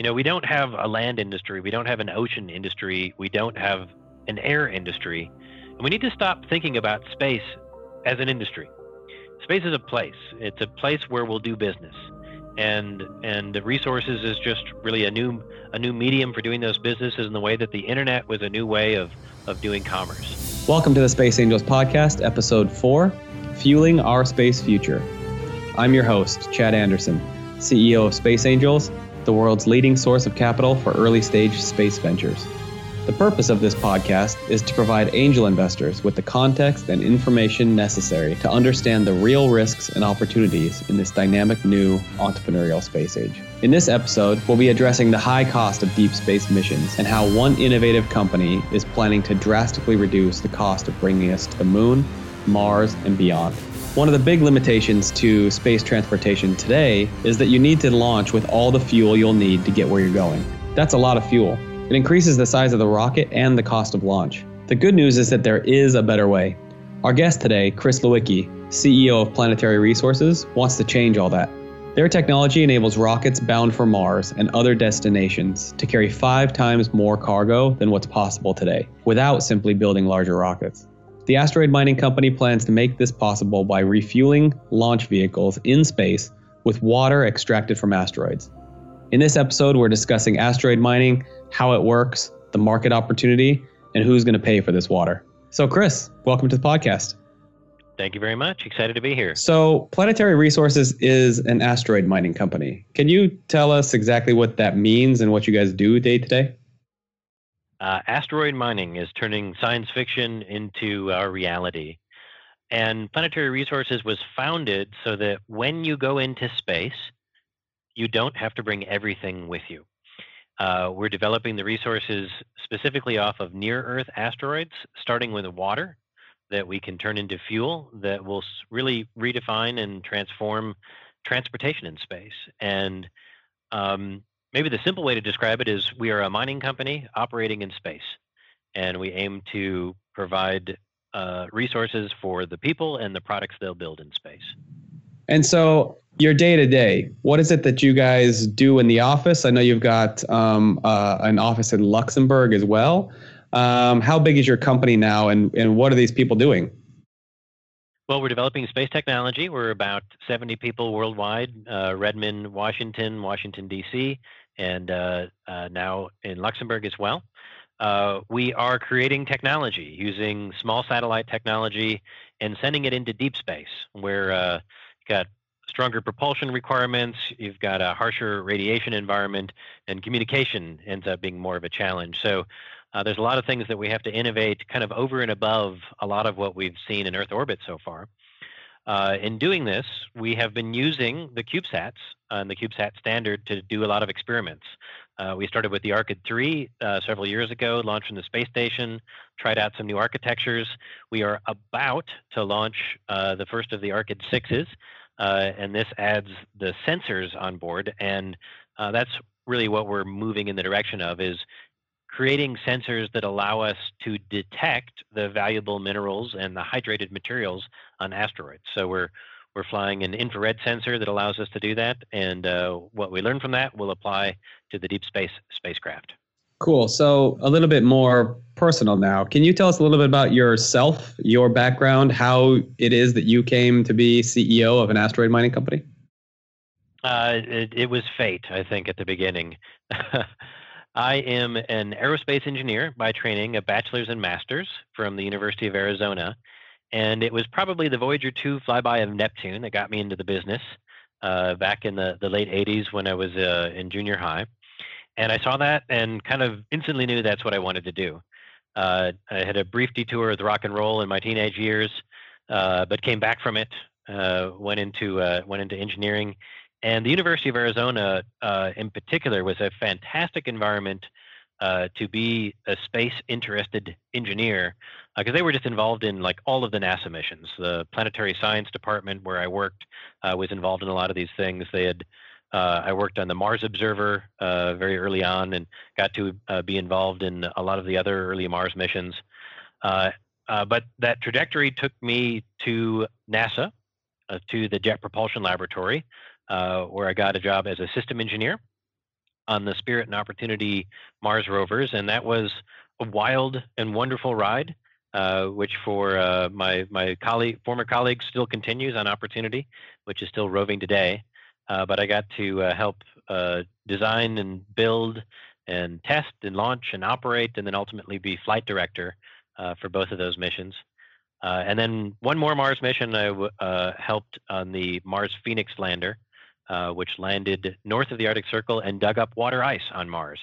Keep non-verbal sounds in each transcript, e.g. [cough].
You know, we don't have a land industry, we don't have an ocean industry, we don't have an air industry. And we need to stop thinking about space as an industry. Space is a place. It's a place where we'll do business. And and the resources is just really a new a new medium for doing those businesses in the way that the internet was a new way of, of doing commerce. Welcome to the Space Angels Podcast, episode four, Fueling Our Space Future. I'm your host, Chad Anderson, CEO of Space Angels the world's leading source of capital for early stage space ventures. The purpose of this podcast is to provide angel investors with the context and information necessary to understand the real risks and opportunities in this dynamic new entrepreneurial space age. In this episode, we'll be addressing the high cost of deep space missions and how one innovative company is planning to drastically reduce the cost of bringing us to the moon, Mars, and beyond. One of the big limitations to space transportation today is that you need to launch with all the fuel you'll need to get where you're going. That's a lot of fuel. It increases the size of the rocket and the cost of launch. The good news is that there is a better way. Our guest today, Chris Lewicki, CEO of Planetary Resources, wants to change all that. Their technology enables rockets bound for Mars and other destinations to carry five times more cargo than what's possible today, without simply building larger rockets. The asteroid mining company plans to make this possible by refueling launch vehicles in space with water extracted from asteroids. In this episode, we're discussing asteroid mining, how it works, the market opportunity, and who's going to pay for this water. So, Chris, welcome to the podcast. Thank you very much. Excited to be here. So, Planetary Resources is an asteroid mining company. Can you tell us exactly what that means and what you guys do day to day? Uh, asteroid mining is turning science fiction into our reality. And Planetary Resources was founded so that when you go into space, you don't have to bring everything with you. Uh, we're developing the resources specifically off of near Earth asteroids, starting with water that we can turn into fuel that will really redefine and transform transportation in space. And um, maybe the simple way to describe it is we are a mining company operating in space, and we aim to provide uh, resources for the people and the products they'll build in space. And so, your day to day, what is it that you guys do in the office? I know you've got um, uh, an office in Luxembourg as well. Um, how big is your company now, and, and what are these people doing? Well, we're developing space technology. We're about 70 people worldwide uh, Redmond, Washington, Washington, D.C., and uh, uh, now in Luxembourg as well. Uh, we are creating technology using small satellite technology and sending it into deep space where uh, you've got stronger propulsion requirements, you've got a harsher radiation environment, and communication ends up being more of a challenge. So uh, there's a lot of things that we have to innovate kind of over and above a lot of what we've seen in Earth orbit so far. Uh, in doing this, we have been using the CubeSats and the CubeSat standard to do a lot of experiments. Uh, we started with the Arkyd 3 uh, several years ago, launched from the space station, tried out some new architectures. We are about to launch uh, the first of the Arkyd 6s, uh, and this adds the sensors on board. And uh, that's really what we're moving in the direction of is creating sensors that allow us to detect the valuable minerals and the hydrated materials on asteroids. So we're we're flying an infrared sensor that allows us to do that, and uh, what we learn from that will apply to the deep space spacecraft. Cool. So a little bit more personal now. Can you tell us a little bit about yourself, your background, how it is that you came to be CEO of an asteroid mining company? Uh, it, it was fate, I think, at the beginning. [laughs] I am an aerospace engineer by training, a bachelor's and master's from the University of Arizona. And it was probably the Voyager 2 flyby of Neptune that got me into the business uh, back in the, the late 80s when I was uh, in junior high. And I saw that and kind of instantly knew that's what I wanted to do. Uh, I had a brief detour with rock and roll in my teenage years, uh, but came back from it, uh, went into uh, went into engineering, and the University of Arizona, uh, in particular, was a fantastic environment uh, to be a space interested engineer because uh, they were just involved in like all of the NASA missions. The planetary science department where I worked uh, was involved in a lot of these things. They had uh, I worked on the Mars Observer uh, very early on and got to be involved in a lot of the other early Mars missions. but that trajectory took me to NASA, to the Jet Propulsion Laboratory, uh, where I got a job as a system engineer. on the Spirit and Opportunity Mars rovers, and that was a wild and wonderful ride, uh, which for uh, my my colleague, former colleagues, still continues on Opportunity, which is still roving today. Uh, but I got to uh, help uh, design and build and test and launch and operate, and then ultimately be flight director for both of those missions. and then one more Mars mission, I helped on the Mars Phoenix lander, uh, which landed north of the Arctic Circle and dug up water ice on Mars.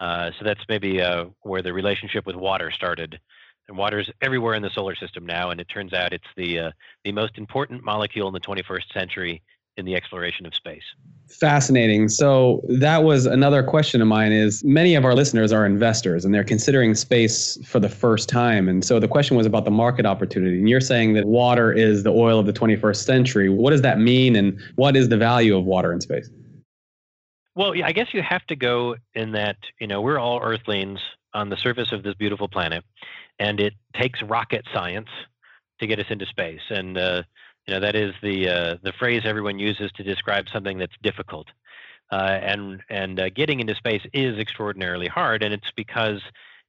Uh, so that's maybe uh, where the relationship with water started. And water's everywhere in the solar system now, and it turns out it's the uh, the most important molecule in the 21st century in the exploration of space. Fascinating. So that was another question of mine is many of our listeners are investors and they're considering space for the first time. And so the question was about the market opportunity. And you're saying that water is the oil of the 21st century. What does that mean and what is the value of water in space? Well, I guess you have to go in that, you know, we're all earthlings on the surface of this beautiful planet and it takes rocket science to get us into space. And uh, you know that is the uh, the phrase everyone uses to describe something that's difficult. Uh, and and uh, getting into space is extraordinarily hard, and it's because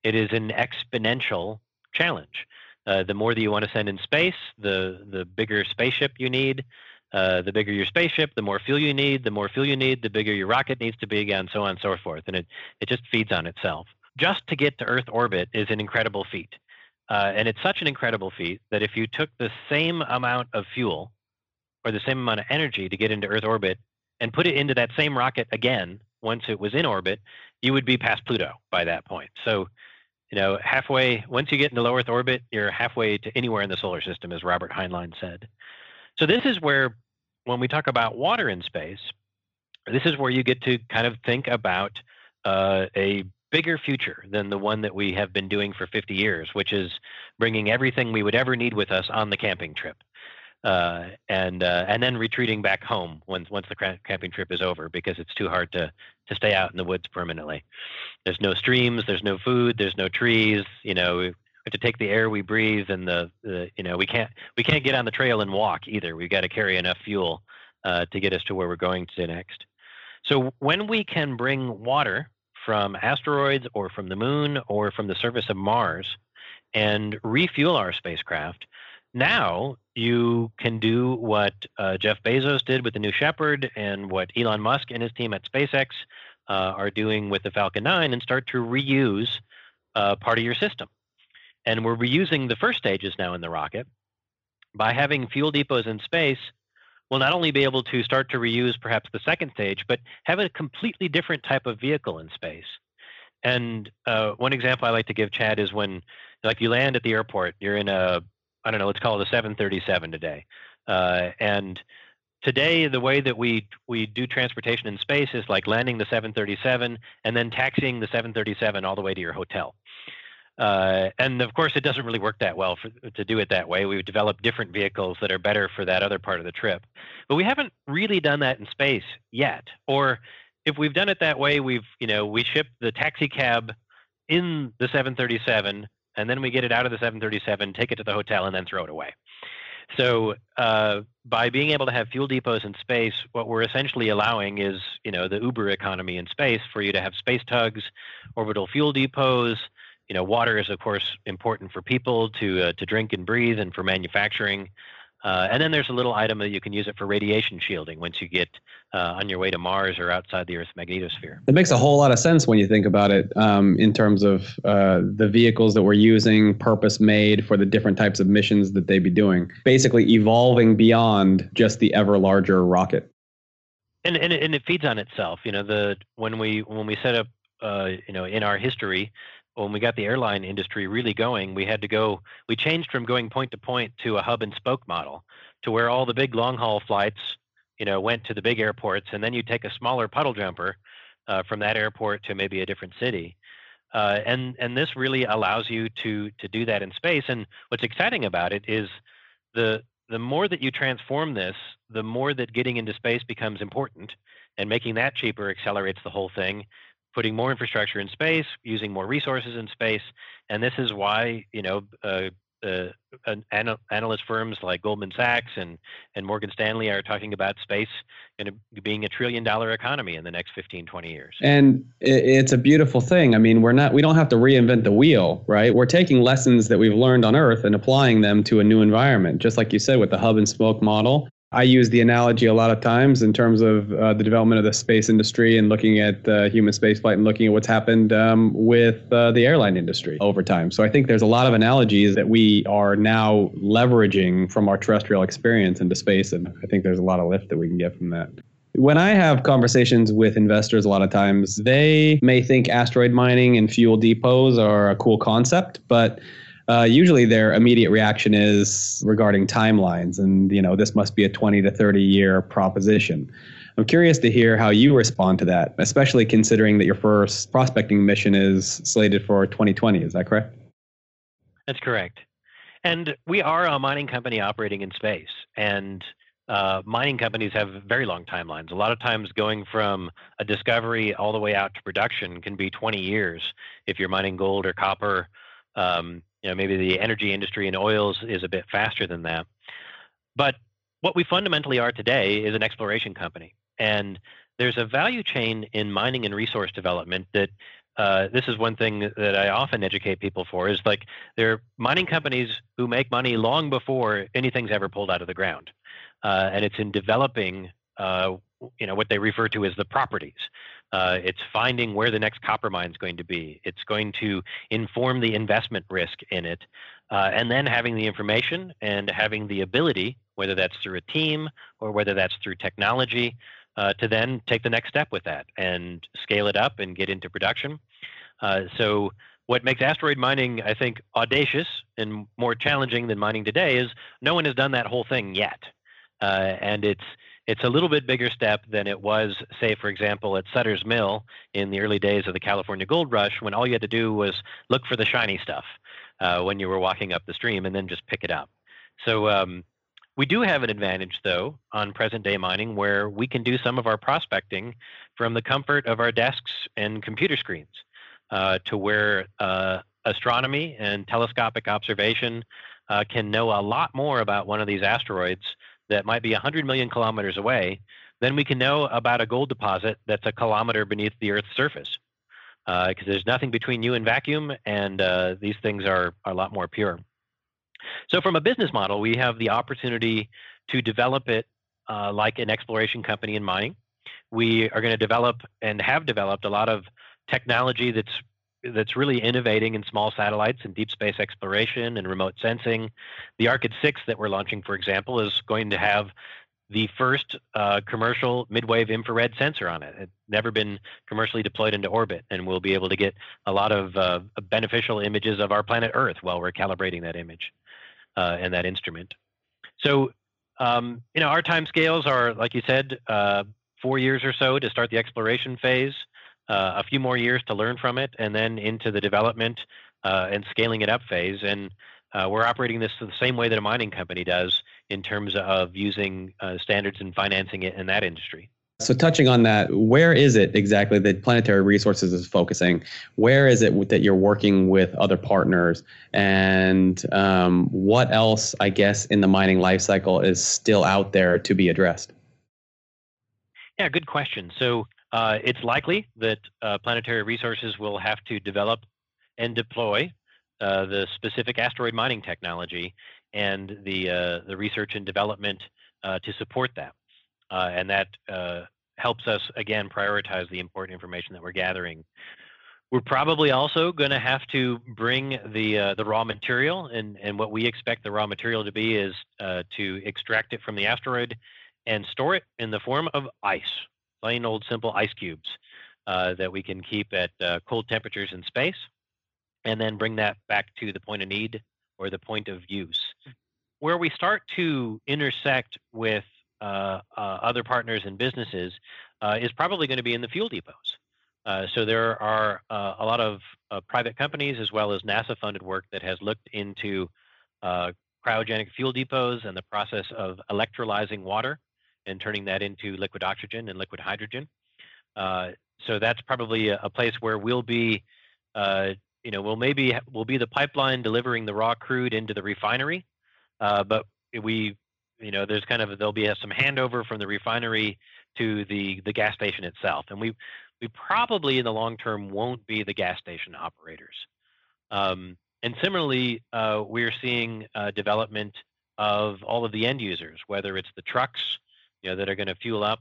it is an exponential challenge. Uh, the more that you want to send in space, the the bigger spaceship you need. Uh, the bigger your spaceship, the more fuel you need. The more fuel you need, the bigger your rocket needs to be, and so on and so forth. And it it just feeds on itself. Just to get to Earth orbit is an incredible feat. Uh, and it's such an incredible feat that if you took the same amount of fuel or the same amount of energy to get into Earth orbit and put it into that same rocket again once it was in orbit, you would be past Pluto by that point. So, you know, halfway, once you get into low Earth orbit, you're halfway to anywhere in the solar system, as Robert Heinlein said. So, this is where, when we talk about water in space, this is where you get to kind of think about uh, a bigger future than the one that we have been doing for 50 years, which is bringing everything we would ever need with us on the camping trip. Uh, and uh, and then retreating back home once once the camping trip is over because it's too hard to to stay out in the woods permanently. There's no streams, there's no food, there's no trees. You know, we have to take the air we breathe, and the, the you know we can't we can't get on the trail and walk either. We've got to carry enough fuel uh, to get us to where we're going to next. So when we can bring water from asteroids or from the moon or from the surface of Mars and refuel our spacecraft, now you can do what uh, Jeff Bezos did with the New Shepard and what Elon Musk and his team at SpaceX uh, are doing with the Falcon 9 and start to reuse uh, part of your system. And we're reusing the first stages now in the rocket by having fuel depots in space will not only be able to start to reuse perhaps the second stage, but have a completely different type of vehicle in space. And uh, one example I like to give, Chad, is when like you land at the airport, you're in a, I don't know, let's call it a 737 today. Uh, and today, the way that we we do transportation in space is like landing the 737 and then taxiing the 737 all the way to your hotel. Uh, and of course, it doesn't really work that well for, to do it that way. We've developed different vehicles that are better for that other part of the trip. But we haven't really done that in space yet. Or if we've done it that way, we've, you know, we ship the taxi cab in the 737 and then we get it out of the 737, take it to the hotel, and then throw it away. So uh, by being able to have fuel depots in space, what we're essentially allowing is, you know, the Uber economy in space for you to have space tugs, orbital fuel depots, you know, water is of course important for people to uh, to drink and breathe, and for manufacturing. Uh, and then there's a little item that you can use it for radiation shielding once you get uh, on your way to Mars or outside the Earth's magnetosphere. It makes a whole lot of sense when you think about it um, in terms of uh, the vehicles that we're using, purpose made for the different types of missions that they'd be doing. Basically, evolving beyond just the ever larger rocket. And, and, it, and it feeds on itself. You know, the when we when we set up, uh, you know, in our history, when we got the airline industry really going, we had to go, we changed from going point to point to a hub and spoke model to where all the big long haul flights, you know, went to the big airports and then you take a smaller puddle jumper uh, from that airport to maybe a different city. Uh, and and this really allows you to to do that in space. And what's exciting about it is the the more that you transform this, the more that getting into space becomes important, and making that cheaper accelerates the whole thing putting more infrastructure in space, using more resources in space, and this is why you know uh, uh, an, analyst firms like Goldman Sachs and, and Morgan Stanley are talking about space and being a trillion dollar economy in the next 15, 20 years. And it's a beautiful thing. I mean, we're not, we don't have to reinvent the wheel, right? We're taking lessons that we've learned on Earth and applying them to a new environment, just like you said with the hub and spoke model. I use the analogy a lot of times in terms of uh, the development of the space industry and looking at uh, human spaceflight and looking at what's happened um, with uh, the airline industry over time. So I think there's a lot of analogies that we are now leveraging from our terrestrial experience into space, and I think there's a lot of lift that we can get from that. When I have conversations with investors, a lot of times they may think asteroid mining and fuel depots are a cool concept, but uh, usually their immediate reaction is regarding timelines and you know this must be a 20 to 30 year proposition. I'm curious to hear how you respond to that especially considering that your first prospecting mission is slated for 2020 is that correct? That's correct. And we are a mining company operating in space and uh, mining companies have very long timelines. A lot of times, going from a discovery all the way out to production can be 20 years if you're mining gold or copper. Um, you know, maybe the energy industry and oils is a bit faster than that. But what we fundamentally are today is an exploration company. And there's a value chain in mining and resource development that uh, this is one thing that I often educate people for is like there are mining companies who make money long before anything's ever pulled out of the ground. Uh, and it's in developing uh, you know what they refer to as the properties. Uh, it's finding where the next copper mine is going to be. It's going to inform the investment risk in it, uh, and then having the information and having the ability, whether that's through a team or whether that's through technology, uh, to then take the next step with that and scale it up and get into production. Uh, so what makes asteroid mining, I think, audacious and more challenging than mining today is no one has done that whole thing yet, uh, and it's it's a little bit bigger step than it was, say, for example, at Sutter's Mill in the early days of the California Gold Rush, when all you had to do was look for the shiny stuff uh, when you were walking up the stream and then just pick it up. So um, we do have an advantage, though, on present day mining where we can do some of our prospecting from the comfort of our desks and computer screens uh, to where uh, astronomy and telescopic observation uh, can know a lot more about one of these asteroids that might be 100 million kilometers away, then we can know about a gold deposit that's a kilometer beneath the Earth's surface. Because uh, there's nothing between you and vacuum, and uh, these things are, are a lot more pure. So, from a business model, we have the opportunity to develop it uh, like an exploration company in mining. We are going to develop and have developed a lot of technology that's that's really innovating in small satellites and deep space exploration and remote sensing. The Arkyd 6 that we're launching, for example, is going to have the first uh, commercial midwave infrared sensor on it. It's never been commercially deployed into orbit, and we'll be able to get a lot of uh, beneficial images of our planet Earth while we're calibrating that image uh, and that instrument. So, um, you know, our time scales are, like you said, uh, four years or so to start the exploration phase uh, a few more years to learn from it, and then into the development uh, and scaling it up phase. And uh, we're operating this the same way that a mining company does in terms of using uh, standards and financing it in that industry. So, touching on that, where is it exactly that Planetary Resources is focusing? Where is it that you're working with other partners? And um, what else, I guess, in the mining lifecycle is still out there to be addressed? Yeah, good question. So, uh, it's likely that uh, planetary resources will have to develop and deploy uh, the specific asteroid mining technology and the uh, the research and development uh, to support that, uh, and that helps us again prioritize the important information that we're gathering. We're probably also going to have to bring the the raw material, and and what we expect the raw material to be is to extract it from the asteroid and store it in the form of ice plain old simple ice cubes uh, that we can keep at uh, cold temperatures in space, and then bring that back to the point of need or the point of use. Where we start to intersect with uh, uh other partners and businesses uh, is probably going to be in the fuel depots. Uh, so there are a lot of private companies as well as NASA-funded work that has looked into cryogenic fuel depots and the process of electrolyzing water and turning that into liquid oxygen and liquid hydrogen. Uh, so that's probably a, a, place where we'll be uh, you know, we'll maybe we'll be the pipeline delivering the raw crude into the refinery, uh, but we, you know, there's kind of there'll be some handover from the refinery to the the gas station itself, and we we probably in the long term won't be the gas station operators. Um, and similarly, uh, we're seeing uh, development of all of the end users, whether it's the trucks, you know, that are going to fuel up.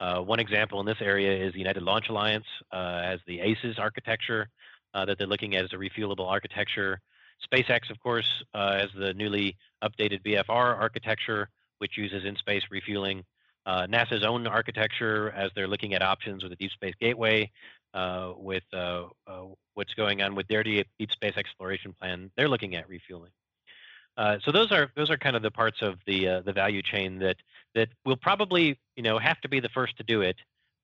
Uh, one example in this area is the United Launch Alliance uh, as the ACES architecture uh, that they're looking at as a refuelable architecture. SpaceX, of course, uh, as the newly updated BFR architecture, which uses in-space refueling. NASA's own architecture as they're looking at options with the Deep Space Gateway, with what's going on with their deep space exploration plan. They're looking at refueling. Uh, so those are those are kind of the parts of the uh, the value chain that that will probably you know have to be the first to do it,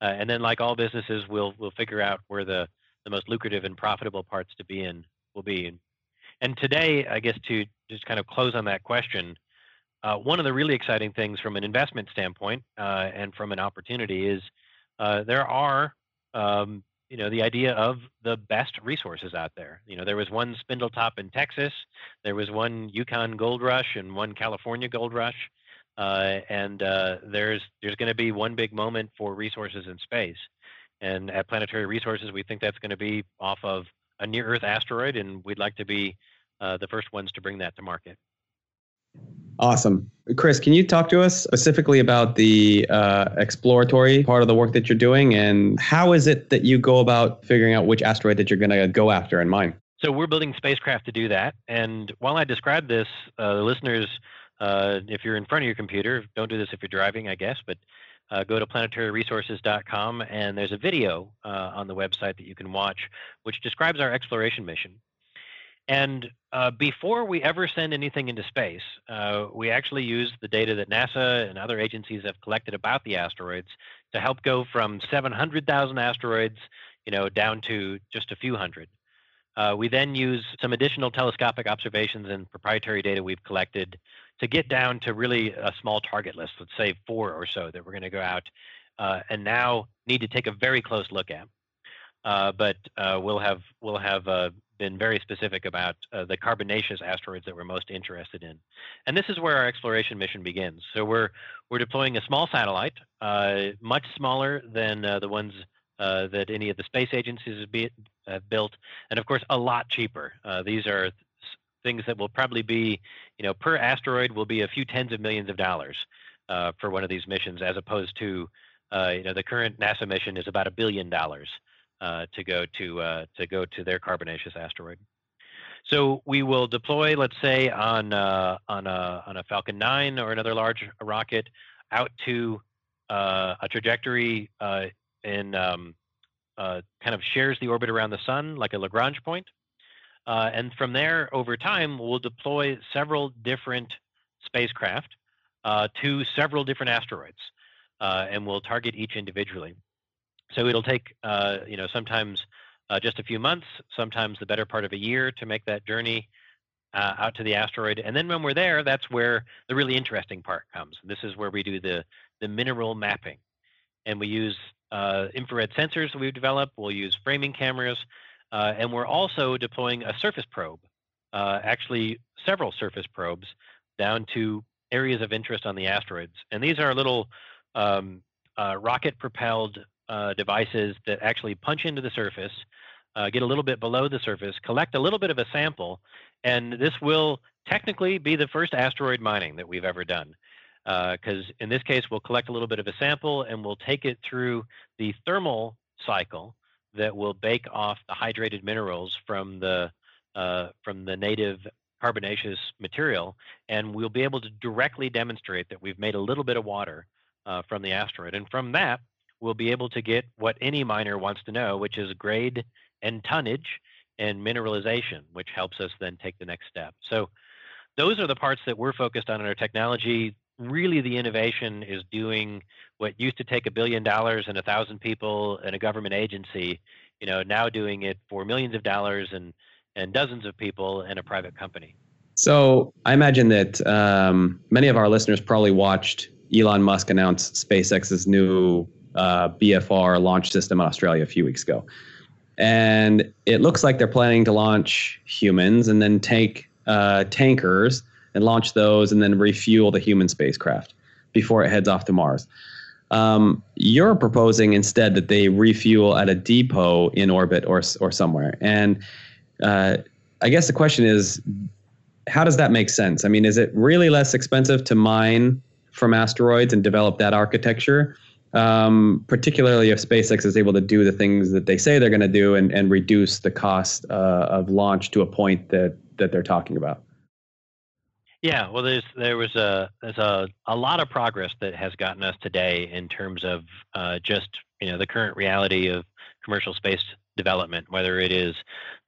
uh, and then like all businesses, we'll we'll figure out where the the most lucrative and profitable parts to be in will be. And today, I guess to just kind of close on that question, uh, one of the really exciting things from an investment standpoint uh, and from an opportunity is there are um, you know the idea of the best resources out there. You know, there was one Spindletop in Texas, there was one Yukon Gold Rush, and one California Gold Rush, uh, and uh, there's there's going to be one big moment for resources in space. And at Planetary Resources, we think that's going to be off of a near-Earth asteroid, and we'd like to be uh, the first ones to bring that to market. Awesome. Chris, can you talk to us specifically about the uh, exploratory part of the work that you're doing and how is it that you go about figuring out which asteroid that you're going to go after and mine? So we're building spacecraft to do that. And while I describe this, uh, the listeners, uh, if you're in front of your computer, don't do this if you're driving, I guess, but uh, go to planetaryresources.com and there's a video uh, on the website that you can watch which describes our exploration mission. And uh, before we ever send anything into space, uh, we actually use the data that NASA and other agencies have collected about the asteroids to help go from 700,000 asteroids, you know, down to just a few hundred. Uh, we then use some additional telescopic observations and proprietary data we've collected to get down to really a small target list, let's say four or so that we're going to go out uh, and now need to take a very close look at. Uh, but uh, we'll have we'll have been very specific about uh, the carbonaceous asteroids that we're most interested in, and this is where our exploration mission begins. So we're we're deploying a small satellite, uh, much smaller than uh, the ones uh, that any of the space agencies have, built, and of course a lot cheaper. Uh, these are things that will probably be, you know, per asteroid will be a few tens of millions of dollars for one of these missions, as opposed to, you know, the current NASA mission is about a billion dollars. Uh, to go to uh, to go to their carbonaceous asteroid. So we will deploy, let's say, on uh, on a on a Falcon 9 or another large rocket out to uh, a trajectory uh, in um, kind of shares the orbit around the sun, like a Lagrange point. and from there, over time, we'll deploy several different spacecraft to several different asteroids, and we'll target each individually. So it'll take, uh, you know, sometimes uh, just a few months, sometimes the better part of a year to make that journey uh, out to the asteroid. And then when we're there, that's where the really interesting part comes. This is where we do the the mineral mapping, and we use uh, infrared sensors we've developed. We'll use framing cameras, uh, and we're also deploying a surface probe, uh, actually several surface probes down to areas of interest on the asteroids. And these are little um, rocket-propelled uh, devices that actually punch into the surface, uh, get a little bit below the surface, collect a little bit of a sample, and this will technically be the first asteroid mining that we've ever done. Because uh, in this case, we'll collect a little bit of a sample and we'll take it through the thermal cycle that will bake off the hydrated minerals from the uh, from the native carbonaceous material, and we'll be able to directly demonstrate that we've made a little bit of water uh, from the asteroid. And from that, we'll be able to get what any miner wants to know, which is grade and tonnage and mineralization, which helps us then take the next step. So those are the parts that we're focused on in our technology. Really, the innovation is doing what used to take a billion dollars and a thousand people and a government agency, you know, now doing it for millions of dollars and and dozens of people in a private company. So I imagine that um, many of our listeners probably watched Elon Musk announce SpaceX's new uh, BFR launch system in Australia a few weeks ago. and it looks like they're planning to launch humans and then take uh, tankers and launch those and then refuel the human spacecraft before it heads off to Mars. Um, you're proposing instead that they refuel at a depot in orbit or or somewhere. And uh, I guess the question is, how does that make sense? I mean, is it really less expensive to mine from asteroids and develop that architecture? Um, particularly if SpaceX is able to do the things that they say they're going to do and, and reduce the cost uh, of launch to a point that that they're talking about. Yeah, well, there's there was a there's a, a lot of progress that has gotten us today in terms of uh, just you know the current reality of commercial space development, whether it is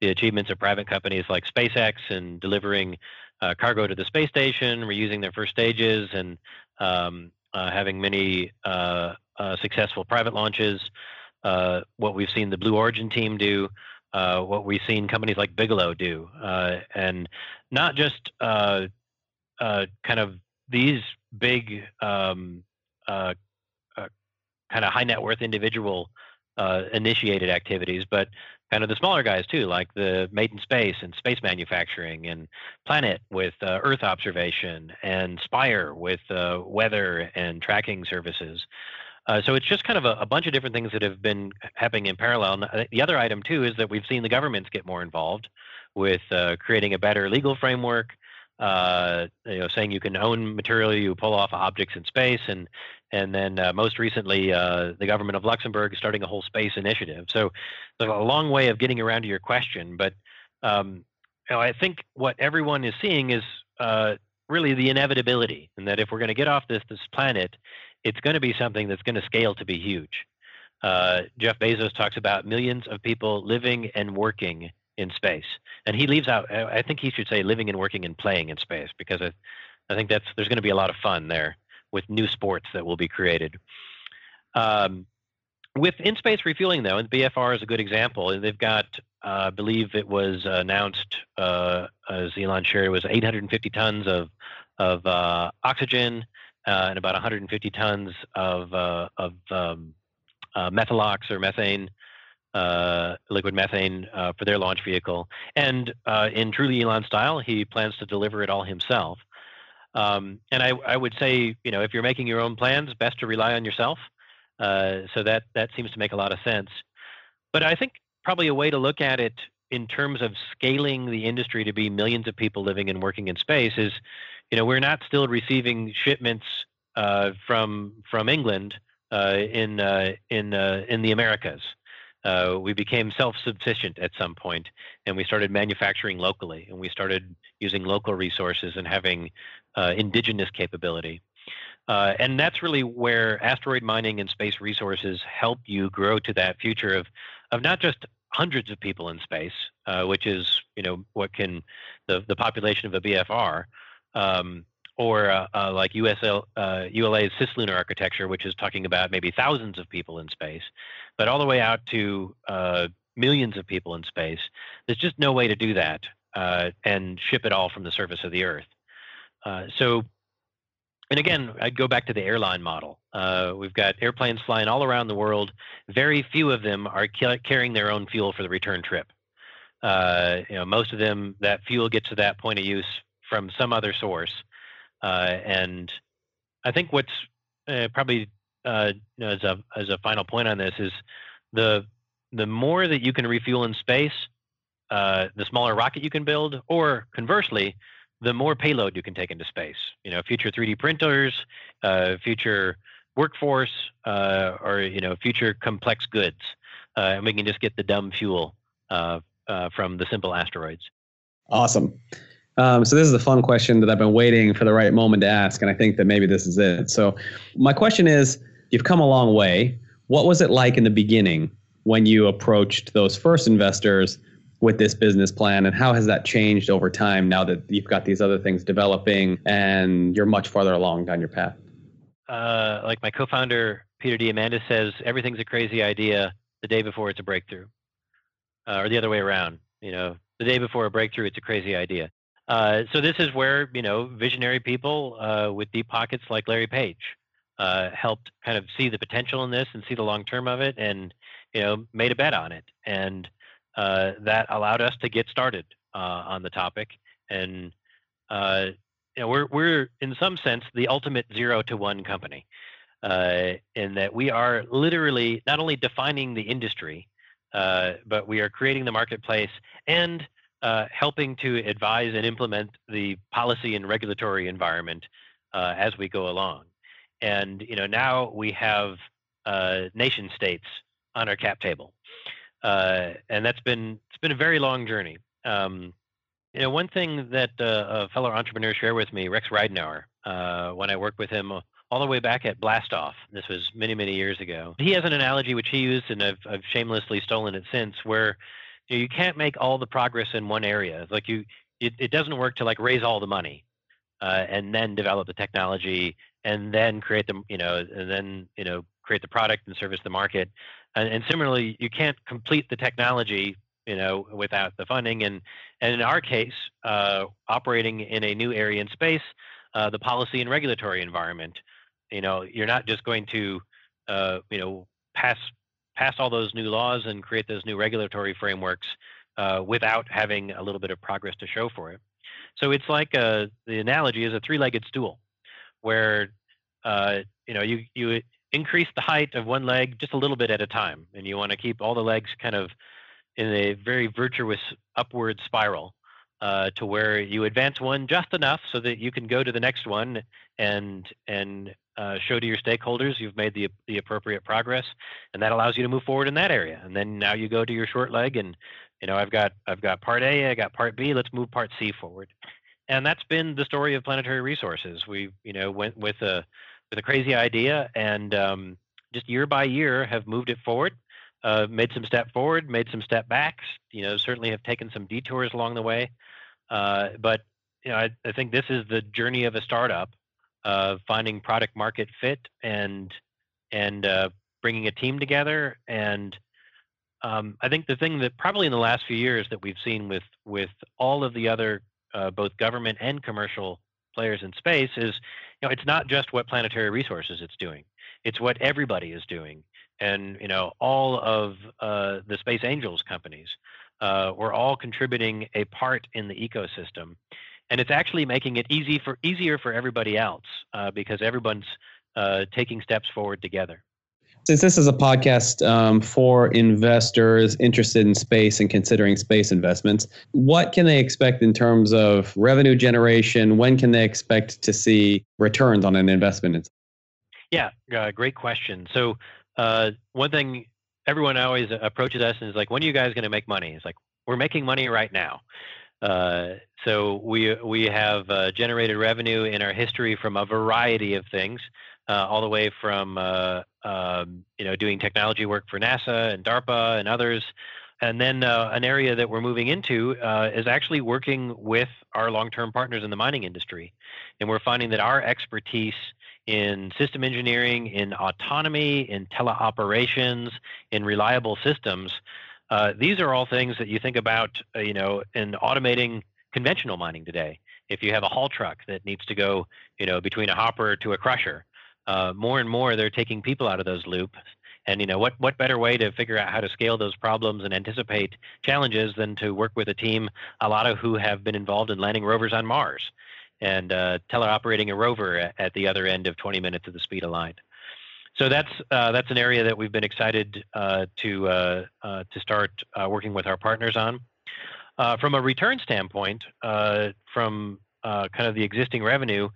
the achievements of private companies like SpaceX and delivering uh, cargo to the space station, reusing their first stages, and um, uh, having many uh, successful private launches. Uh, what we've seen the Blue Origin team do, what we've seen companies like Bigelow do, and not just uh, kind of these big um, uh, uh, kind of high net worth individual uh, initiated activities, but kind of the smaller guys too, like the Made in Space and space manufacturing, and Planet with uh, Earth observation, and Spire with uh, weather and tracking services. So it's just kind of a, a, bunch of different things that have been happening in parallel. And the other item too is that we've seen the governments get more involved with creating a better legal framework, uh, you know, saying you can own material you pull off objects in space, and and then uh, most recently, uh, the government of Luxembourg is starting a whole space initiative. So, a long way of getting around to your question, but um, you know, I think what everyone is seeing is uh, really the inevitability, and that if we're going to get off this this planet, it's going to be something that's going to scale to be huge. Uh, Jeff Bezos talks about millions of people living and working in space. And he leaves out. I think he should say living and working and playing in space because I, I think that's there's going to be a lot of fun there with new sports that will be created. Um, with in space refueling though, and BFR is a good example. They've got, uh, I believe it was announced uh, as Elon shared, it was 850 tons of of uh, oxygen uh, and about 150 tons of uh, of um, uh, methalox or methane uh, liquid methane uh, for their launch vehicle. And in truly Elon style, he plans to deliver it all himself. Um, and I, I, would say, you know, if you're making your own plans, best to rely on yourself. So that that seems to make a lot of sense. But I think probably a way to look at it in terms of scaling the industry to be millions of people living and working in space is, you know, we're not still receiving shipments uh, from from England uh, in in in the Americas uh, we became self-sufficient at some point, and we started manufacturing locally, and we started using local resources and having uh, indigenous capability. Uh, and that's really where asteroid mining and space resources help you grow to that future of, of not just hundreds of people in space, uh, which is you know what can the the population of a BFR, um, or uh, uh, like USL, uh, ULA's cislunar architecture, which is talking about maybe thousands of people in space, but all the way out to uh, millions of people in space. There's just no way to do that uh, and ship it all from the surface of the Earth. Uh, so, and again, I'd go back to the airline model. we've got airplanes flying all around the world. Very few of them are ca- carrying their own fuel for the return trip. you know, most of them, that fuel gets to that point of use from some other source. Uh, and I think what's uh, probably uh, as a as a final point on this is the the more that you can refuel in space, uh, the smaller rocket you can build, or conversely, the more payload you can take into space. You know, future 3D printers, uh, future workforce, uh, or you know, future complex goods, and we can just get the dumb fuel from the simple asteroids. Awesome. Um, so this is a fun question that I've been waiting for the right moment to ask, and I think that maybe this is it. So my question is, you've come a long way. What was it like in the beginning when you approached those first investors with this business plan, and how has that changed over time now that you've got these other things developing and you're much farther along down your path? Uh, like my co-founder Peter Diamandis says, everything's a crazy idea the day before it's a breakthrough, uh, or the other way around. You know, the day before a breakthrough, it's a crazy idea. Uh, so this is where you know visionary people uh, with deep pockets like Larry Page uh, helped kind of see the potential in this and see the long term of it, and you know made a bet on it. And that allowed us to get started on the topic. And you know, we're we're in some sense the ultimate zero to one company, uh, in that we are literally not only defining the industry, uh, but we are creating the marketplace and uh, helping to advise and implement the policy and regulatory environment uh, as we go along. And you know now we have uh, nation states on our cap table, uh, and that's been it's been a very long journey. Um, you know, one thing that uh, a fellow entrepreneur shared with me, Rex Ridenoure, when I worked with him all the way back at Blastoff. This was many, many years ago. He has an analogy which he used, and I've, I've shamelessly stolen it since, where you, know, you can't make all the progress in one area. Like you, it, it doesn't work to like raise all the money uh, and then develop the technology and then create the, you know, and then you know create the product and service the market. And, and similarly, you can't complete the technology you know, without the funding. And, and in our case, uh, operating in a new area in space, uh, the policy and regulatory environment, you know, you're not just going to, uh, you know, pass pass all those new laws and create those new regulatory frameworks uh, without having a little bit of progress to show for it. So it's like a, uh, the analogy is a three-legged stool, where uh, you know you you increase the height of one leg just a little bit at a time, and you want to keep all the legs kind of in a very virtuous upward spiral uh, to where you advance one just enough so that you can go to the next one and and uh, show to your stakeholders you've made the the appropriate progress, and that allows you to move forward in that area. And then now you go to your short leg, and you know I've got I've got part A, I got part B. Let's move part C forward. And that's been the story of planetary resources. We you know went with a with a crazy idea and um, just year by year have moved it forward uh, made some step forward, made some step backs. You know, certainly have taken some detours along the way. Uh, but you know, I, I, think this is the journey of a startup, uh, finding product market fit and and uh, bringing a team together. And um, I think the thing that probably in the last few years that we've seen with with all of the other uh, both government and commercial players in space is, you know, it's not just what planetary resources it's doing; it's what everybody is doing. And you know all of uh, the Space Angels companies uh, were all contributing a part in the ecosystem, and it's actually making it easy for easier for everybody else uh, because everyone's uh, taking steps forward together. Since this is a podcast um, for investors interested in space and considering space investments, what can they expect in terms of revenue generation? When can they expect to see returns on an investment? Yeah, uh, great question. So uh, one thing everyone always approaches us and is like, when are you guys going to make money? It's like, we're making money right now. Uh, so we we have uh, generated revenue in our history from a variety of things, uh, all the way from uh, um, you know doing technology work for NASA and DARPA and others, and then uh, an area that we're moving into uh, is actually working with our long-term partners in the mining industry, and we're finding that our expertise in system engineering, in autonomy, in teleoperations, in reliable systems. Uh, these are all things that you think about, uh, you know, in automating conventional mining today. If you have a haul truck that needs to go, you know, between a hopper to a crusher, uh, more and more they're taking people out of those loops. And you know what? What better way to figure out how to scale those problems and anticipate challenges than to work with a team, a lot of who have been involved in landing rovers on Mars and uh, teleoperating a rover at, at, the other end of 20 minutes of the speed of light. So that's uh, that's an area that we've been excited uh, to uh, to start working with our partners on. from a return standpoint, from kind of the existing revenue,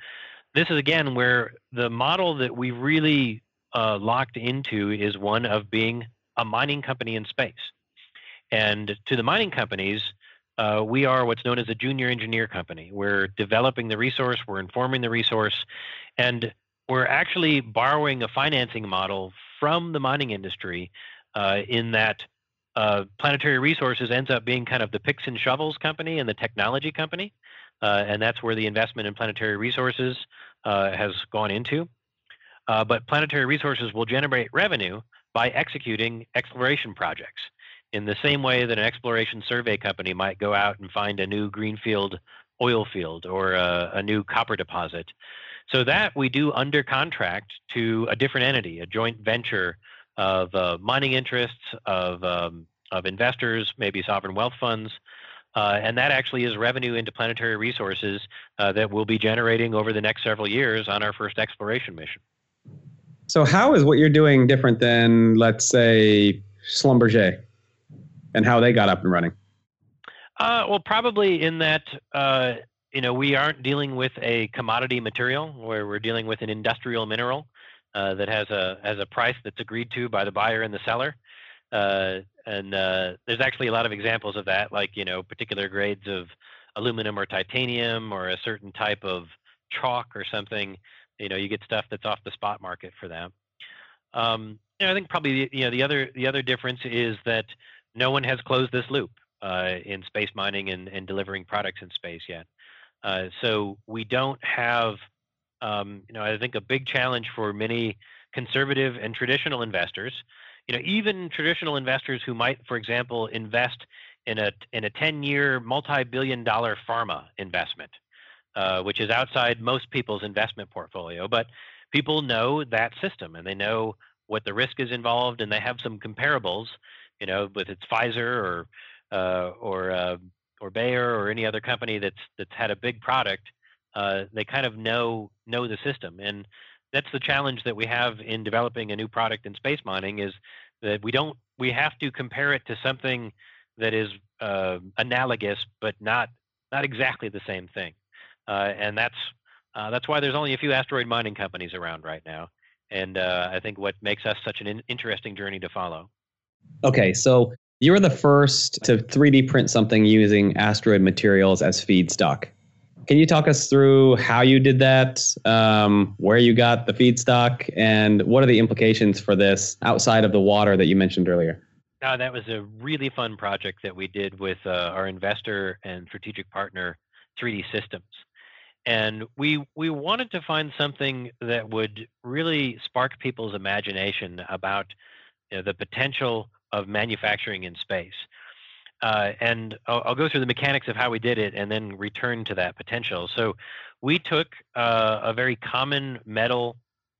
this is again where the model that we really locked into is one of being a mining company in space. And to the mining companies, uh, we are what's known as a junior engineer company. We're developing the resource, we're informing the resource, and we're actually borrowing a financing model from the mining industry uh, in that uh, Planetary Resources ends up being kind of the picks and shovels company and the technology company. Uh, and that's where the investment in Planetary Resources uh, has gone into. Uh, but Planetary Resources will generate revenue by executing exploration projects in the same way that an exploration survey company might go out and find a new greenfield oil field or a, a, new copper deposit. So that we do under contract to a different entity, a joint venture of uh, mining interests, of um, of investors, maybe sovereign wealth funds. Uh, and that actually is revenue into planetary resources uh, that we'll be generating over the next several years on our first exploration mission. So, how is what you're doing different than, let's say, Schlumberger and how they got up and running? Uh, well, probably in that uh, you know we aren't dealing with a commodity material where we're dealing with an industrial mineral uh, that has a has a price that's agreed to by the buyer and the seller. Uh, and uh, there's actually a lot of examples of that, like you know particular grades of aluminum or titanium or a certain type of chalk or something. You know, you get stuff that's off the spot market for that. Um, you know, I think probably you know the other the other difference is that no one has closed this loop uh, in space mining and, and delivering products in space yet. Uh, so we don't have, um, you know, I think a big challenge for many conservative and traditional investors, you know, even traditional investors who might, for example, invest in a in a 10-year, multi-billion-dollar pharma investment, uh, which is outside most people's investment portfolio, but people know that system and they know what the risk is involved, and they have some comparables, you know, with its Pfizer or uh, or uh, or Bayer or any other company that's that's had a big product, uh, they kind of know know the system, and that's the challenge that we have in developing a new product in space mining is that we don't we have to compare it to something that is uh, analogous but not not exactly the same thing, uh, and that's uh, that's why there's only a few asteroid mining companies around right now, and I think what makes us such an in- interesting journey to follow. Okay, so you were the first to 3D print something using asteroid materials as feedstock. Can you talk us through how you did that, um, where you got the feedstock, and what are the implications for this outside of the water that you mentioned earlier? Uh, that was a really fun project that we did with uh, our investor and strategic partner, 3D Systems. And we we wanted to find something that would really spark people's imagination about you know, the potential of manufacturing in space. Uh, and I'll, I'll, go through the mechanics of how we did it and then return to that potential. So we took uh, a very common metal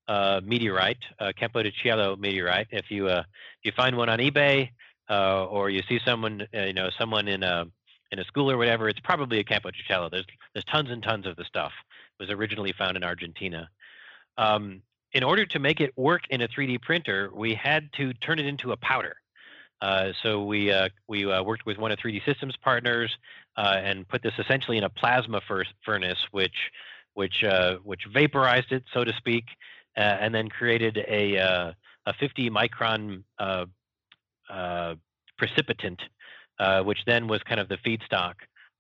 uh, meteorite, uh, Campo de Cielo meteorite. If you uh, you find one on eBay uh, or you see someone, uh, you know, someone in a in a school or whatever, it's probably a Campo de Cielo. There's there's tons and tons of the stuff. It was originally found in Argentina. Um, in order to make it work in a 3D printer, we had to turn it into a powder. Uh, so we uh, we uh, worked with one of 3D Systems partners uh, and put this essentially in a plasma furnace, which which which vaporized it, so to speak, and then created a a 50 micron precipitant, which then was kind of the feedstock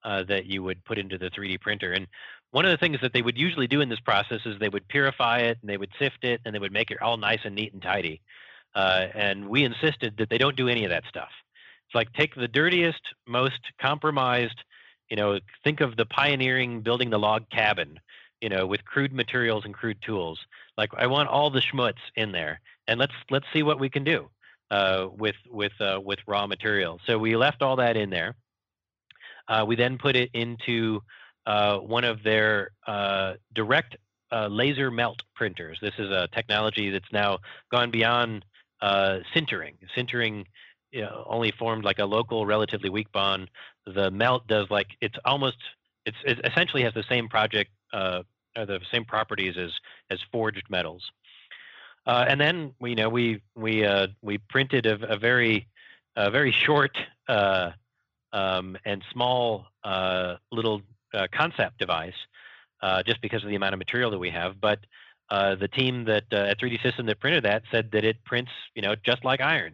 that you would put into the 3D printer. And one of the things that they would usually do in this process is they would purify it and they would sift it and they would make it all nice and neat and tidy. Uh, and we insisted that they don't do any of that stuff. It's like take the dirtiest, most compromised, you know, think of the pioneering building the log cabin, you know, with crude materials and crude tools. Like I want all the schmutz in there, and let's let's see what we can do uh, with with uh, with raw material. So we left all that in there. Uh, we then put it into uh, one of their uh, direct laser melt printers. This is a technology that's now gone beyond uh, sintering. Sintering you know, only formed like a local, relatively weak bond. The melt does like it's almost it's it essentially has the same project uh, the same properties as as forged metals. Uh, and then you know we we uh, we printed a, a very a very [laughs] short uh, um, and small uh, little uh, concept device uh, just because of the amount of material that we have. But uh, the team that uh, at 3D System that printed that said that it prints, you know, just like iron,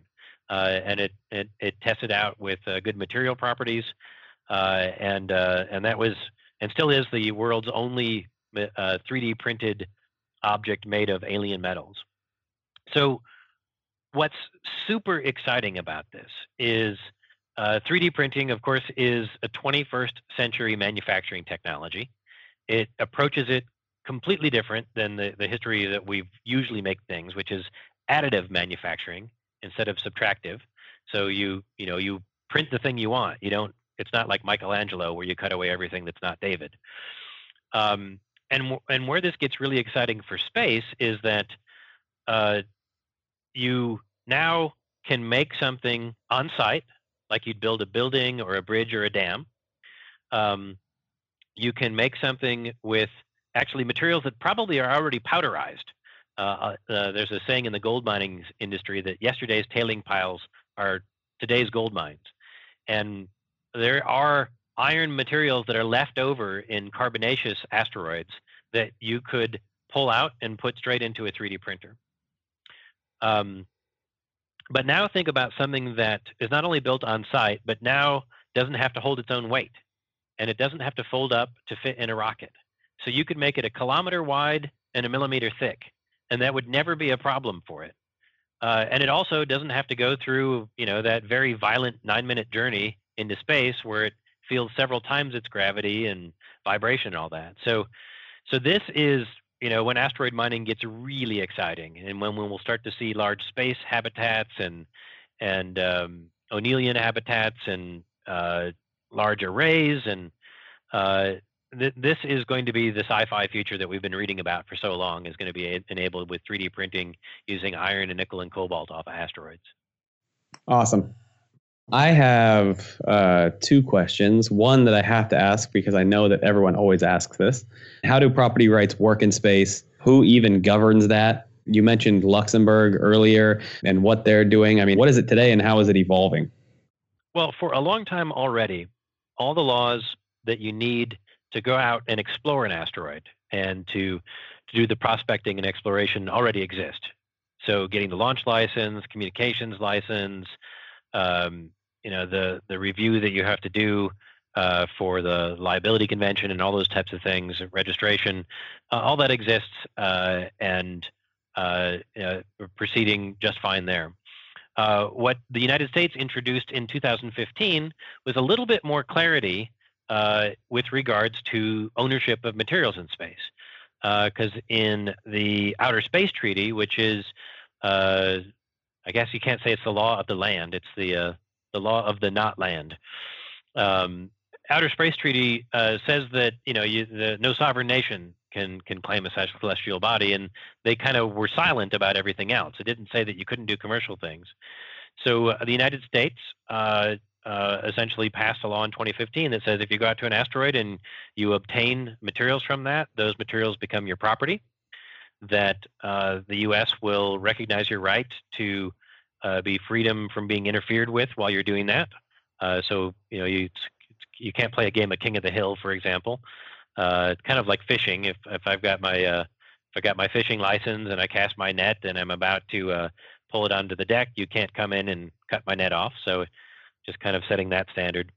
uh, and it, it, it tested out with uh, good material properties, uh, and uh, and that was and still is the world's only 3D printed object made of alien metals. So, what's super exciting about this is 3D printing, of course, is a 21st century manufacturing technology. It approaches it completely different than the, the history that we usually make things, which is additive manufacturing instead of subtractive. So you you know you print the thing you want. You don't. It's not like Michelangelo where you cut away everything that's not David. Um, and and where this gets really exciting for space is that uh, you now can make something on site like you'd build a building or a bridge or a dam. Um, you can make something with actually materials that probably are already powderized. Uh, uh, uh, there's a saying in the gold mining industry that yesterday's tailing piles are today's gold mines. And there are iron materials that are left over in carbonaceous asteroids that you could pull out and put straight into a 3D printer. Um, but now think about something that is not only built on site, but now doesn't have to hold its own weight. And it doesn't have to fold up to fit in a rocket. So you could make it a kilometer wide and a millimeter thick, and that would never be a problem for it. Uh, and it also doesn't have to go through, you know, that very violent nine-minute journey into space where it feels several times its gravity and vibration and all that. So, so this is, you know, when asteroid mining gets really exciting, and when, when we'll start to see large space habitats and and um, O'Neillian habitats and uh, large arrays and uh, th- this is going to be the sci-fi future that we've been reading about for so long is going to be a- enabled with 3D printing using iron and nickel and cobalt off of asteroids. Awesome. I have uh, two questions. One that I have to ask because I know that everyone always asks this. How do property rights work in space? Who even governs that? You mentioned Luxembourg earlier and what they're doing. I mean, what is it today and how is it evolving? Well, for a long time already, all the laws that you need to go out and explore an asteroid and to, to do the prospecting and exploration already exist. So getting the launch license, communications license, um, you know, the, the review that you have to do uh, for the liability convention and all those types of things, registration, uh, all that exists uh, and uh, proceeding just fine there. Uh, what the United States introduced in 2015 was a little bit more clarity uh, with regards to ownership of materials in space. Because uh, in the Outer Space Treaty, which is, uh, I guess you can't say it's the law of the land, it's the, uh, the law of the not land. Um, Outer Space Treaty uh, says that you know you, the, no sovereign nation can can claim a celestial body, and they kind of were silent about everything else. It didn't say that you couldn't do commercial things. So uh, the United States uh, essentially passed a law in 2015 that says if you go out to an asteroid and you obtain materials from that, those materials become your property. That uh, the U.S. will recognize your right to uh, be freedom from being interfered with while you're doing that. Uh, so you know you you can't play a game of King of the Hill, for example. Uh, kind of like fishing. If if I've got my uh, if I got my fishing license and I cast my net and I'm about to pull it onto the deck, you can't come in and cut my net off. So just kind of setting that standard.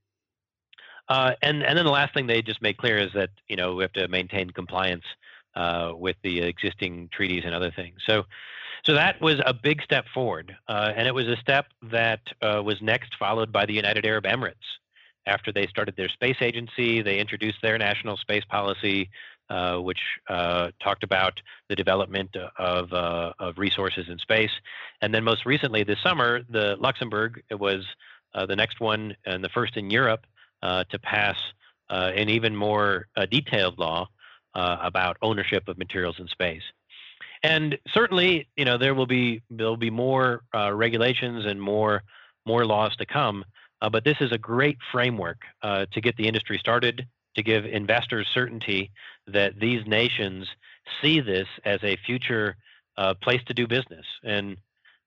Uh, and and then the last thing they just made clear is that you know we have to maintain compliance uh, with the existing treaties and other things. So so that was a big step forward, uh, and it was a step that uh, was next followed by the United Arab Emirates. After they started their space agency, they introduced their national space policy, uh, which uh, talked about the development of, of resources in space. And then most recently this summer, the Luxembourg was the next one and the first in Europe uh, to pass uh, an even more detailed law about ownership of materials in space. And certainly, you know, there will be there'll be more regulations and more more laws to come. but this is a great framework to get the industry started, to give investors certainty that these nations see this as a future uh, place to do business. And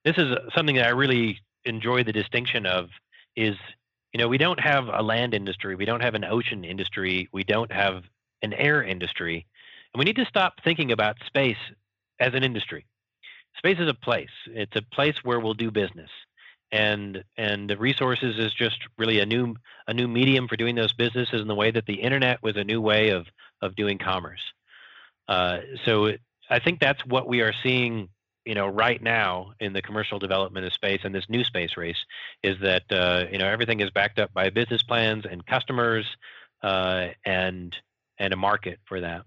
this is something that I really enjoy the distinction of is you know we don't have a land industry we don't have an ocean industry we don't have an air industry and we need to stop thinking about space as an industry. Space is a place it's a place where we'll do business and and the resources is just really a new a new medium for doing those businesses in the way that the internet was a new way of of doing commerce. Uh, so i think that's what we are seeing you know, right now in the commercial development of space and this new space race is that uh, you know everything is backed up by business plans and customers uh, and and a market for that.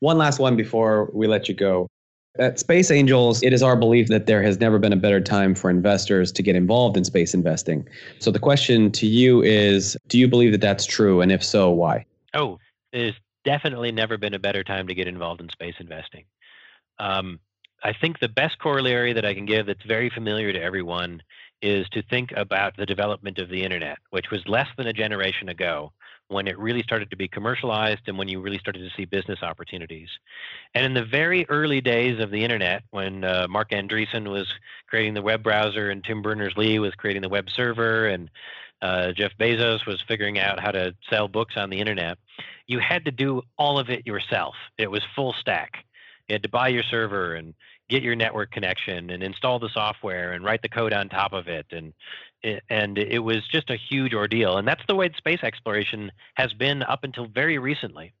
One last one before we let you go. At Space Angels, it is our belief that there has never been a better time for investors to get involved in space investing. So the question to you is Do you believe that that's true? And if so, why? Oh, there's definitely never been a better time to get involved in space investing. Um, I think the best corollary that I can give that's very familiar to everyone is to think about the development of the internet, which was less than a generation ago when it really started to be commercialized and when you really started to see business opportunities. And in the very early days of the internet, when uh, Marc Andreessen was creating the web browser and Tim Berners-Lee was creating the web server and uh, Jeff Bezos was figuring out how to sell books on the internet, you had to do all of it yourself. It was full stack. You had to buy your server and get your network connection and install the software and write the code on top of it and eh, and it was just a huge ordeal. And that's the way space exploration has been up until very recently.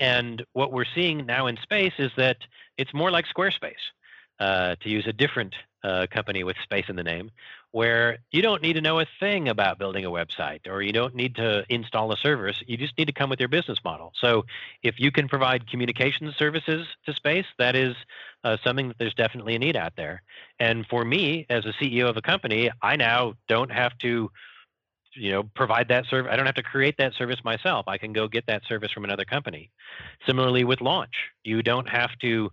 And what we're seeing now in space is that it's more like Squarespace, uh, to use a different uh, company with space in the name, where you don't need to know a thing about building a website or you don't need to install a service. You just need to come with your business model. So if you can provide communication services to space, that is uh, something that there's definitely a need out there. And for me, as a CEO of a company, I now don't have to you know provide that service i don't have to create that service myself i can go get that service from another company similarly with launch you don't have to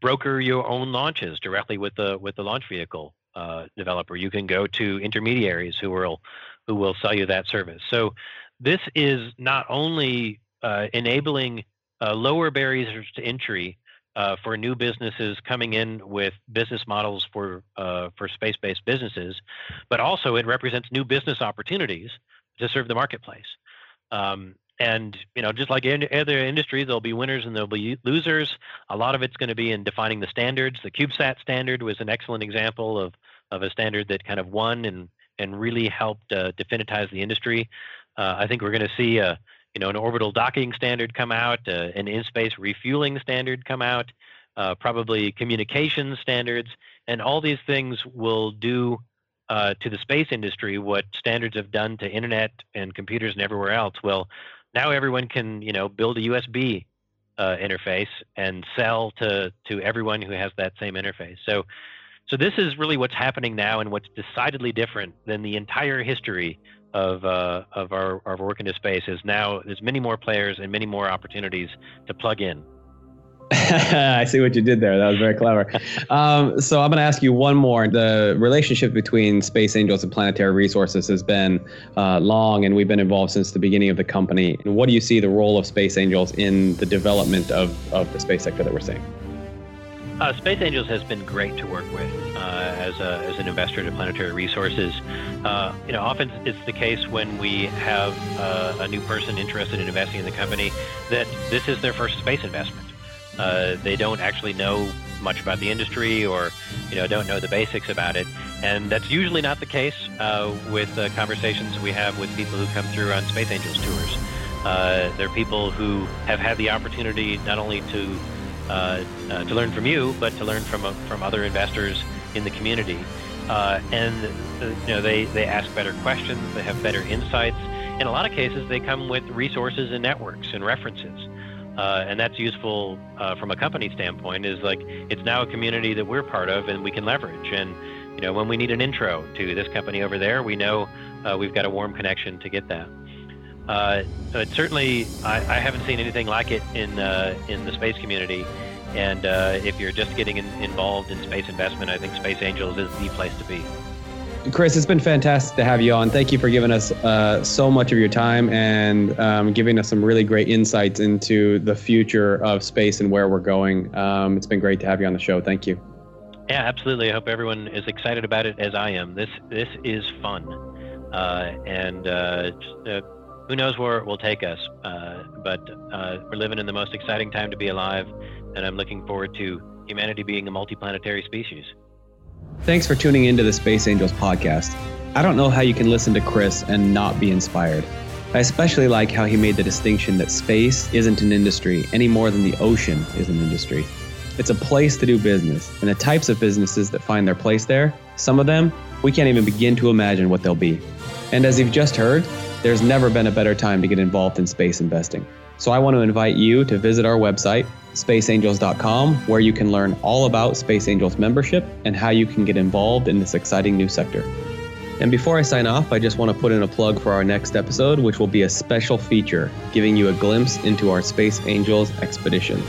broker your own launches directly with the with the launch vehicle uh, developer. You can go to intermediaries who will who will sell you that service. So this is not only uh, enabling uh, lower barriers to entry uh, for new businesses coming in with business models for uh, for space-based businesses, but also it represents new business opportunities to serve the marketplace. Um, and you know, just like in other industries, there'll be winners and there'll be losers. A lot of it's going to be in defining the standards. The CubeSat standard was an excellent example of of a standard that kind of won and and really helped uh, definitize the industry. Uh, I think we're going to see a you know an orbital docking standard come out, uh, an in-space refueling standard come out, uh, probably communications standards, and all these things will do uh, to the space industry what standards have done to internet and computers and everywhere else. Well, now everyone can you know build a USB uh, interface and sell to to everyone who has that same interface. So so this is really what's happening now, and what's decidedly different than the entire history of uh, of our, our work into space. Is now there's many more players and many more opportunities to plug in. [laughs] I see what you did there. That was very clever. Um, so I'm going to ask you one more. The relationship between Space Angels and Planetary Resources has been uh, long, and we've been involved since the beginning of the company. And what do you see the role of Space Angels in the development of, of the space sector that we're seeing? Uh, Space Angels has been great to work with uh, as, a, as an investor to Planetary Resources. Uh, you know, often it's the case when we have uh, a new person interested in investing in the company that this is their first space investment. Uh, they don't actually know much about the industry or you know don't know the basics about it, and that's usually not the case uh, with conversations we have with people who come through on Space Angels tours. they're people who have had the opportunity not only to uh, uh, to learn from you, but to learn from uh, from other investors in the community. and you know, they they ask better questions, they have better insights. In a lot of cases, they come with resources and networks and references. Uh, and that's useful uh, from a company standpoint is like it's now a community that we're part of and we can leverage and you know when we need an intro to this company over there we know uh, we've got a warm connection to get that uh, but certainly, I, I, haven't seen anything like it in uh, in the space community. And uh, if you're just getting in, involved in space investment, I think Space Angels is the place to be. Chris, it's been fantastic to have you on. Thank you for giving us uh, so much of your time and um, giving us some really great insights into the future of space and where we're going. Um, it's been great to have you on the show. Thank you. Yeah, absolutely. I hope everyone is excited about it as I am. This this is fun, uh, and uh, who knows where it will take us. Uh, but uh, we're living in the most exciting time to be alive, and I'm looking forward to humanity being a multiplanetary species. Thanks for tuning into the Space Angels podcast. I don't know how you can listen to Chris and not be inspired. I especially like how he made the distinction that space isn't an industry any more than the ocean is an industry. It's a place to do business, and the types of businesses that find their place there, some of them, we can't even begin to imagine what they'll be. And as you've just heard, there's never been a better time to get involved in space investing. So I want to invite you to visit our website, spaceangels.com, where you can learn all about Space Angels membership and how you can get involved in this exciting new sector. And before I sign off, I just want to put in a plug for our next episode, which will be a special feature giving you a glimpse into our Space Angels expedition.